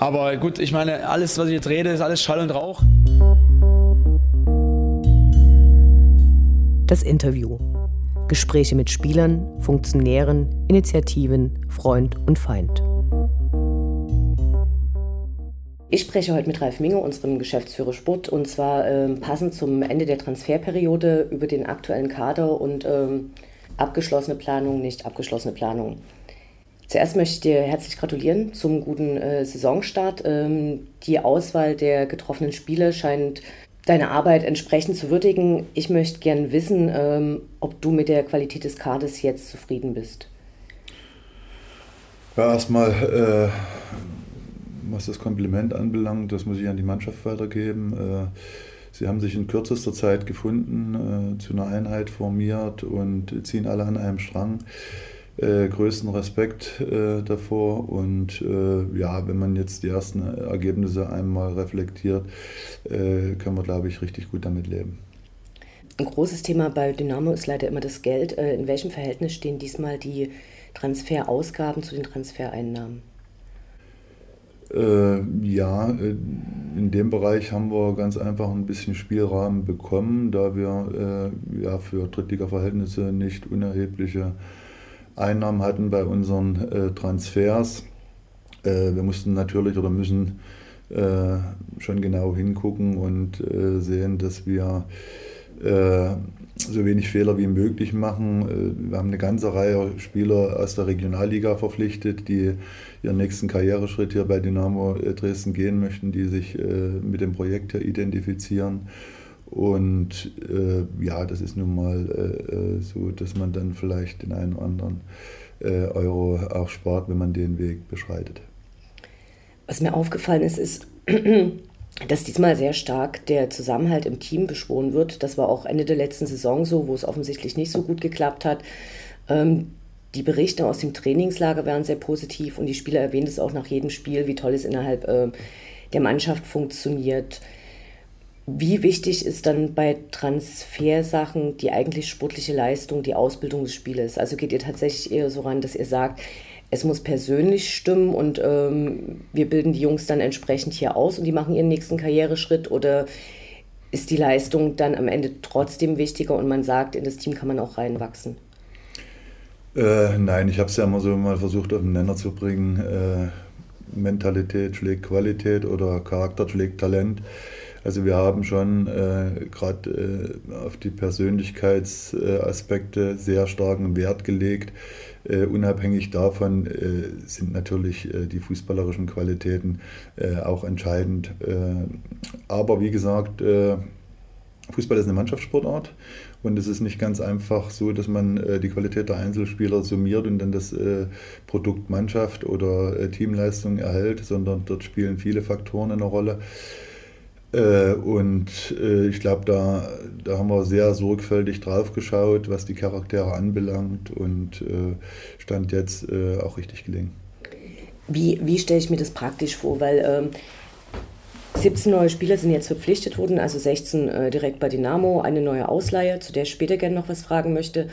Aber gut, ich meine, alles, was ich jetzt rede, ist alles Schall und Rauch. Das Interview. Gespräche mit Spielern, Funktionären, Initiativen, Freund und Feind. Ich spreche heute mit Ralf Minge, unserem Geschäftsführer Sport, und zwar ähm, passend zum Ende der Transferperiode über den aktuellen Kader und ähm, abgeschlossene Planung, nicht abgeschlossene Planung. Zuerst möchte ich dir herzlich gratulieren zum guten äh, Saisonstart. Ähm, die Auswahl der getroffenen Spiele scheint deine Arbeit entsprechend zu würdigen. Ich möchte gerne wissen, ähm, ob du mit der Qualität des Kaders jetzt zufrieden bist. Ja, erstmal, äh, was das Kompliment anbelangt, das muss ich an die Mannschaft weitergeben. Äh, sie haben sich in kürzester Zeit gefunden, äh, zu einer Einheit formiert und ziehen alle an einem Strang. Äh, größten Respekt äh, davor. Und äh, ja, wenn man jetzt die ersten Ergebnisse einmal reflektiert, äh, können wir, glaube ich, richtig gut damit leben. Ein großes Thema bei Dynamo ist leider immer das Geld. Äh, in welchem Verhältnis stehen diesmal die Transferausgaben zu den Transfereinnahmen? Äh, ja, in dem Bereich haben wir ganz einfach ein bisschen Spielrahmen bekommen, da wir äh, ja für Drittliga-Verhältnisse nicht unerhebliche Einnahmen hatten bei unseren äh, Transfers. Äh, wir mussten natürlich oder müssen äh, schon genau hingucken und sehen, dass wir so wenig Fehler wie möglich machen. Wir haben eine ganze Reihe Spieler aus der Regionalliga verpflichtet, die ihren nächsten Karriereschritt hier bei Dynamo Dresden gehen möchten, die sich mit dem Projekt hier identifizieren. Und äh, ja, das ist nun mal äh, äh, so, dass man dann vielleicht den einen oder anderen äh, Euro auch spart, wenn man den Weg beschreitet. Was mir aufgefallen ist, ist, dass diesmal sehr stark der Zusammenhalt im Team beschworen wird. Das war auch Ende der letzten Saison so, wo es offensichtlich nicht so gut geklappt hat. Ähm, die Berichte aus dem Trainingslager waren sehr positiv und die Spieler erwähnen es auch nach jedem Spiel, wie toll es innerhalb äh, der Mannschaft funktioniert. Wie wichtig ist dann bei Transfersachen die eigentlich sportliche Leistung, die Ausbildung des Spielers? Also geht ihr tatsächlich eher so ran, dass ihr sagt, es muss persönlich stimmen und ähm, wir bilden die Jungs dann entsprechend hier aus und die machen ihren nächsten Karriereschritt oder ist die Leistung dann am Ende trotzdem wichtiger und man sagt, in das Team kann man auch reinwachsen? Äh, nein, ich habe es ja immer so mal versucht auf den Nenner zu bringen. Äh, Mentalität schlägt Qualität oder Charakter schlägt Talent. Also wir haben schon äh, gerade äh, auf die Persönlichkeitsaspekte sehr starken Wert gelegt. Äh, unabhängig davon äh, sind natürlich äh, die fußballerischen Qualitäten äh, auch entscheidend. aber wie gesagt, Fußball ist eine Mannschaftssportart und es ist nicht ganz einfach so, dass man die Qualität der Einzelspieler summiert und dann das Produkt Mannschaft oder Teamleistung erhält, sondern dort spielen viele Faktoren eine Rolle. Äh, und äh, ich glaube, da, da haben wir sehr sorgfältig drauf geschaut, was die Charaktere anbelangt und äh, stand jetzt auch richtig gelingen. Wie, wie stelle ich mir das praktisch vor? Weil ähm, 17 neue Spieler sind jetzt verpflichtet worden, also 16 äh, direkt bei Dynamo, eine neue Ausleihe, zu der ich später gerne noch was fragen möchte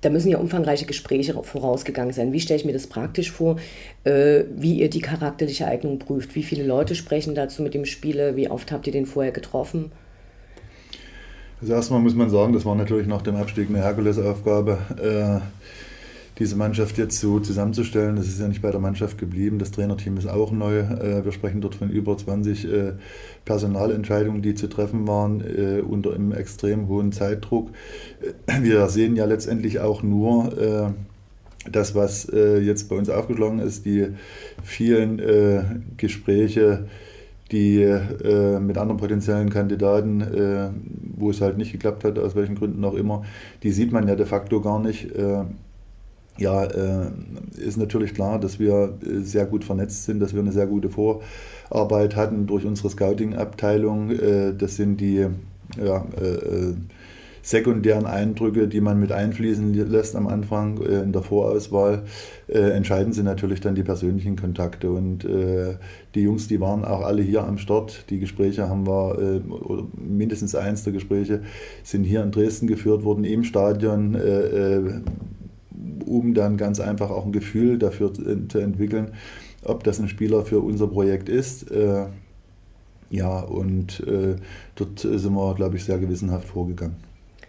da müssen ja umfangreiche Gespräche vorausgegangen sein. Wie stelle ich mir das praktisch vor, äh, wie ihr die charakterliche Eignung prüft? Wie viele Leute sprechen dazu mit dem Spieler? Wie oft habt ihr den vorher getroffen? Also erstmal muss man sagen, das war natürlich nach dem Abstieg eine Herkulesaufgabe. Äh, diese Mannschaft jetzt so zusammenzustellen. Das ist ja nicht bei der Mannschaft geblieben. Das Trainerteam ist auch neu. Äh, wir sprechen dort von über 20 äh, Personalentscheidungen, die zu treffen waren, äh, unter einem extrem hohen Zeitdruck. Wir sehen ja letztendlich auch nur, das, was jetzt bei uns aufgeschlagen ist, die vielen Gespräche, die mit anderen potenziellen Kandidaten, wo es halt nicht geklappt hat, aus welchen Gründen auch immer, die sieht man ja de facto gar nicht ja, äh, ist natürlich klar, dass wir äh, sehr gut vernetzt sind, dass wir eine sehr gute Vorarbeit hatten durch unsere Scouting-Abteilung. Äh, das sind die ja, sekundären Eindrücke, die man mit einfließen lässt am Anfang in der Vorauswahl. entscheidend sind natürlich dann die persönlichen Kontakte. Und die Jungs, die waren auch alle hier am Start. Die Gespräche haben wir, oder mindestens eins der Gespräche sind hier in Dresden geführt worden, im Stadion um dann ganz einfach auch ein Gefühl dafür zu entwickeln, ob das ein Spieler für unser Projekt ist. Äh, ja, und äh, dort sind wir, glaube ich, sehr gewissenhaft vorgegangen.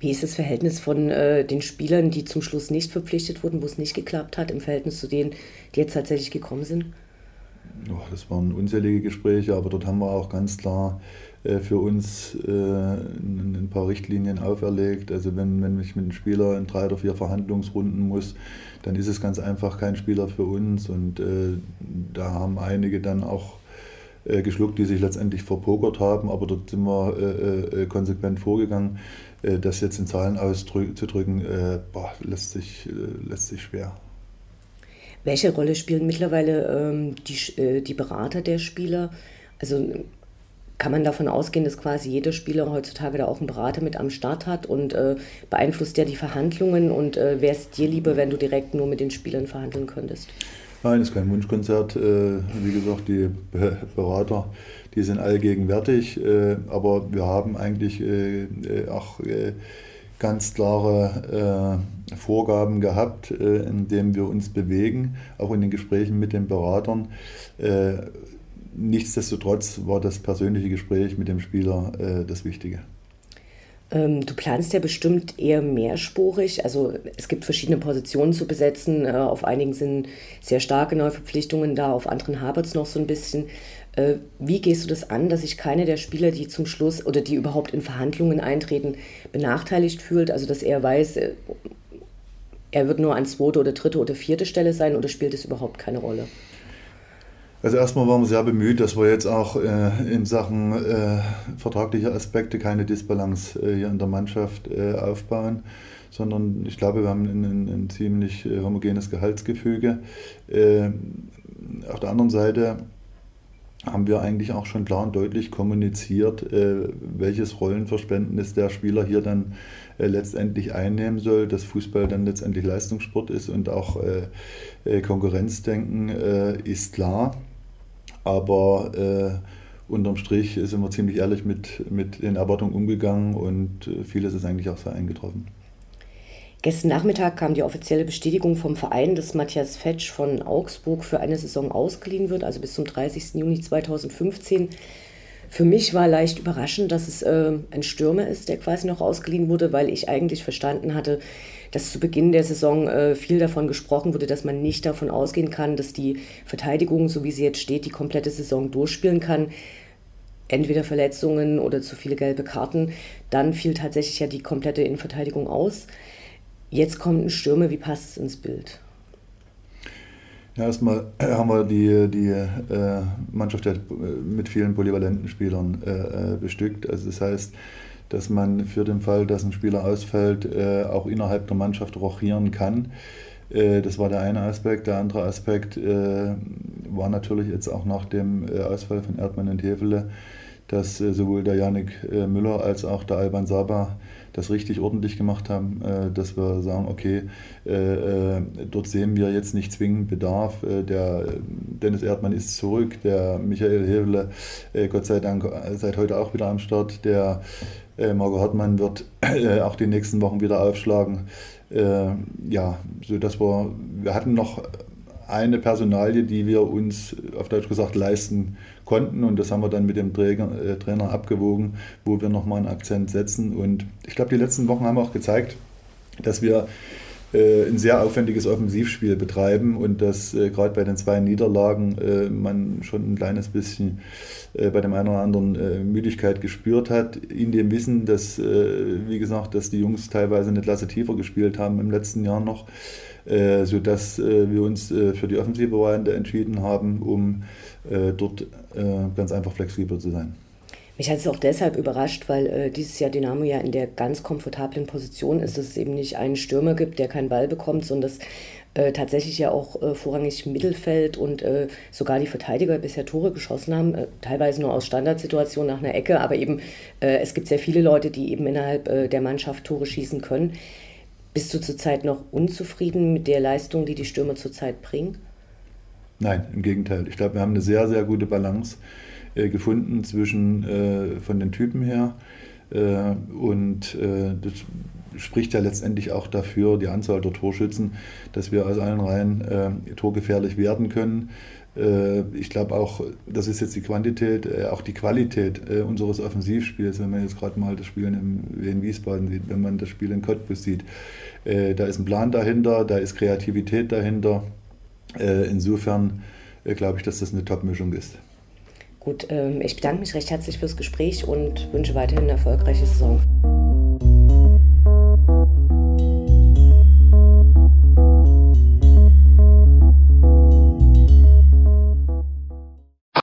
Wie ist das Verhältnis von äh, den Spielern, die zum Schluss nicht verpflichtet wurden, wo es nicht geklappt hat, im Verhältnis zu denen, die jetzt tatsächlich gekommen sind? Oh, das waren unzählige Gespräche, aber dort haben wir auch ganz klar äh, für uns äh, ein paar Richtlinien auferlegt. Also wenn, wenn ich mit einem Spieler in drei oder vier Verhandlungsrunden muss, dann ist es ganz einfach kein Spieler für uns. Und äh, da haben einige dann auch äh, geschluckt, die sich letztendlich verpokert haben, aber dort sind wir äh, konsequent vorgegangen. das jetzt in Zahlen auszudrücken, boah, lässt, sich, lässt sich schwer. Welche Rolle spielen mittlerweile ähm, die, die Berater der Spieler? Also kann man davon ausgehen, dass quasi jeder Spieler heutzutage da auch einen Berater mit am Start hat und äh, beeinflusst der die Verhandlungen und äh, wäre es dir lieber, wenn du direkt nur mit den Spielern verhandeln könntest? Nein, es ist kein Wunschkonzert. Äh, wie gesagt, die Berater, die sind allgegenwärtig, äh, aber wir haben eigentlich äh, auch ganz klare Vorgaben gehabt, in denen wir uns bewegen, auch in den Gesprächen mit den Beratern. Nichtsdestotrotz war das persönliche Gespräch mit dem Spieler das Wichtige. Ähm, du planst ja bestimmt eher mehrspurig. Also es gibt verschiedene Positionen zu besetzen. Äh, auf einigen sind sehr starke Neuverpflichtungen da, auf anderen hapert es noch so ein bisschen. Äh, wie gehst du das an, dass sich keiner der Spieler, die zum Schluss oder die überhaupt in Verhandlungen eintreten, benachteiligt fühlt? Also dass er weiß, äh, er wird nur an zweite oder dritte oder vierte Stelle sein oder spielt es überhaupt keine Rolle? Also erstmal waren wir sehr bemüht, dass wir jetzt auch äh, in Sachen äh, vertraglicher Aspekte keine Disbalance äh, hier in der Mannschaft äh, aufbauen, sondern ich glaube, wir haben ein, ein, ein ziemlich homogenes Gehaltsgefüge. Äh, auf der anderen Seite haben wir eigentlich auch schon klar und deutlich kommuniziert, welches Rollenverständnis der Spieler hier dann letztendlich einnehmen soll, dass Fußball dann letztendlich Leistungssport ist und auch Konkurrenzdenken ist klar. Aber äh, unterm Strich sind wir ziemlich ehrlich mit, mit den Erwartungen umgegangen und äh, vieles ist eigentlich auch so eingetroffen. Gestern Nachmittag kam die offizielle Bestätigung vom Verein, dass Matthias Fetsch von Augsburg für eine Saison ausgeliehen wird, also bis zum 30. Juni 2015. Für mich war leicht überraschend, dass es äh, ein Stürmer ist, der quasi noch ausgeliehen wurde, weil ich eigentlich verstanden hatte, dass zu Beginn der Saison äh, viel davon gesprochen wurde, dass man nicht davon ausgehen kann, dass die Verteidigung, so wie sie jetzt steht, die komplette Saison durchspielen kann. Entweder Verletzungen oder zu viele gelbe Karten. Dann fiel tatsächlich ja die komplette Innenverteidigung aus. Jetzt kommt ein Stürmer, wie passt es ins Bild? Ja, erstmal haben wir die, die äh, Mannschaft mit vielen polyvalenten Spielern äh, äh, bestückt. Also das heißt, dass man für den Fall, dass ein Spieler ausfällt, äh, auch innerhalb der Mannschaft rochieren kann. Äh, das war der eine Aspekt. Der andere Aspekt äh, war natürlich jetzt auch nach dem Ausfall von Erdmann und Hefele, dass sowohl der Janik Müller als auch der Alban Saba das richtig ordentlich gemacht haben, dass wir sagen, okay, dort sehen wir jetzt nicht zwingend Bedarf. Der Dennis Erdmann ist zurück, der Michael Hevele, Gott sei Dank, seit heute auch wieder am Start, der äh, Marco Hartmann wird äh, auch die nächsten Wochen wieder aufschlagen. Äh, ja, so dass wir, wir hatten noch eine Personalie, die wir uns auf Deutsch gesagt leisten konnten. Und das haben wir dann mit dem Träger, äh, Trainer abgewogen, wo wir nochmal einen Akzent setzen. Und ich glaube, die letzten Wochen haben auch gezeigt, dass wir äh, ein sehr aufwendiges Offensivspiel betreiben und dass äh, gerade bei den zwei Niederlagen äh, man schon ein kleines bisschen bei dem einen oder anderen Müdigkeit gespürt hat, in dem Wissen, dass, wie gesagt, dass die Jungs teilweise eine Klasse tiefer gespielt haben im letzten Jahr noch, sodass wir uns für die offensive Variante entschieden haben, um dort ganz einfach flexibler zu sein. Mich hat es auch deshalb überrascht, weil äh, dieses Jahr Dynamo ja in der ganz komfortablen Position ist, dass es eben nicht einen Stürmer gibt, der keinen Ball bekommt, sondern dass äh, tatsächlich ja auch äh, vorrangig Mittelfeld und äh, sogar die Verteidiger bisher Tore geschossen haben, äh, teilweise nur aus Standardsituationen nach einer Ecke, aber eben äh, es gibt sehr viele Leute, die eben innerhalb der Mannschaft Tore schießen können. Bist du zurzeit noch unzufrieden mit der Leistung, die die Stürmer zurzeit bringen? Nein, im Gegenteil. Ich glaube, wir haben eine sehr, sehr gute Balance äh, gefunden zwischen äh, von den Typen her. Äh, und das spricht ja letztendlich auch dafür, die Anzahl der Torschützen, dass wir aus allen Reihen äh, torgefährlich werden können. Äh, ich glaube auch, das ist jetzt die Quantität, äh, auch die Qualität äh, unseres Offensivspiels, wenn man jetzt gerade mal das Spiel in Wiesbaden sieht, wenn man das Spiel in Cottbus sieht. Da ist ein Plan dahinter, da ist Kreativität dahinter. Insofern glaube ich, dass das eine Top-Mischung ist. Gut, ähm, ich bedanke mich recht herzlich fürs Gespräch und wünsche weiterhin eine erfolgreiche Saison.